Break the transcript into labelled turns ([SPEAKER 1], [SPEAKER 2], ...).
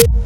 [SPEAKER 1] you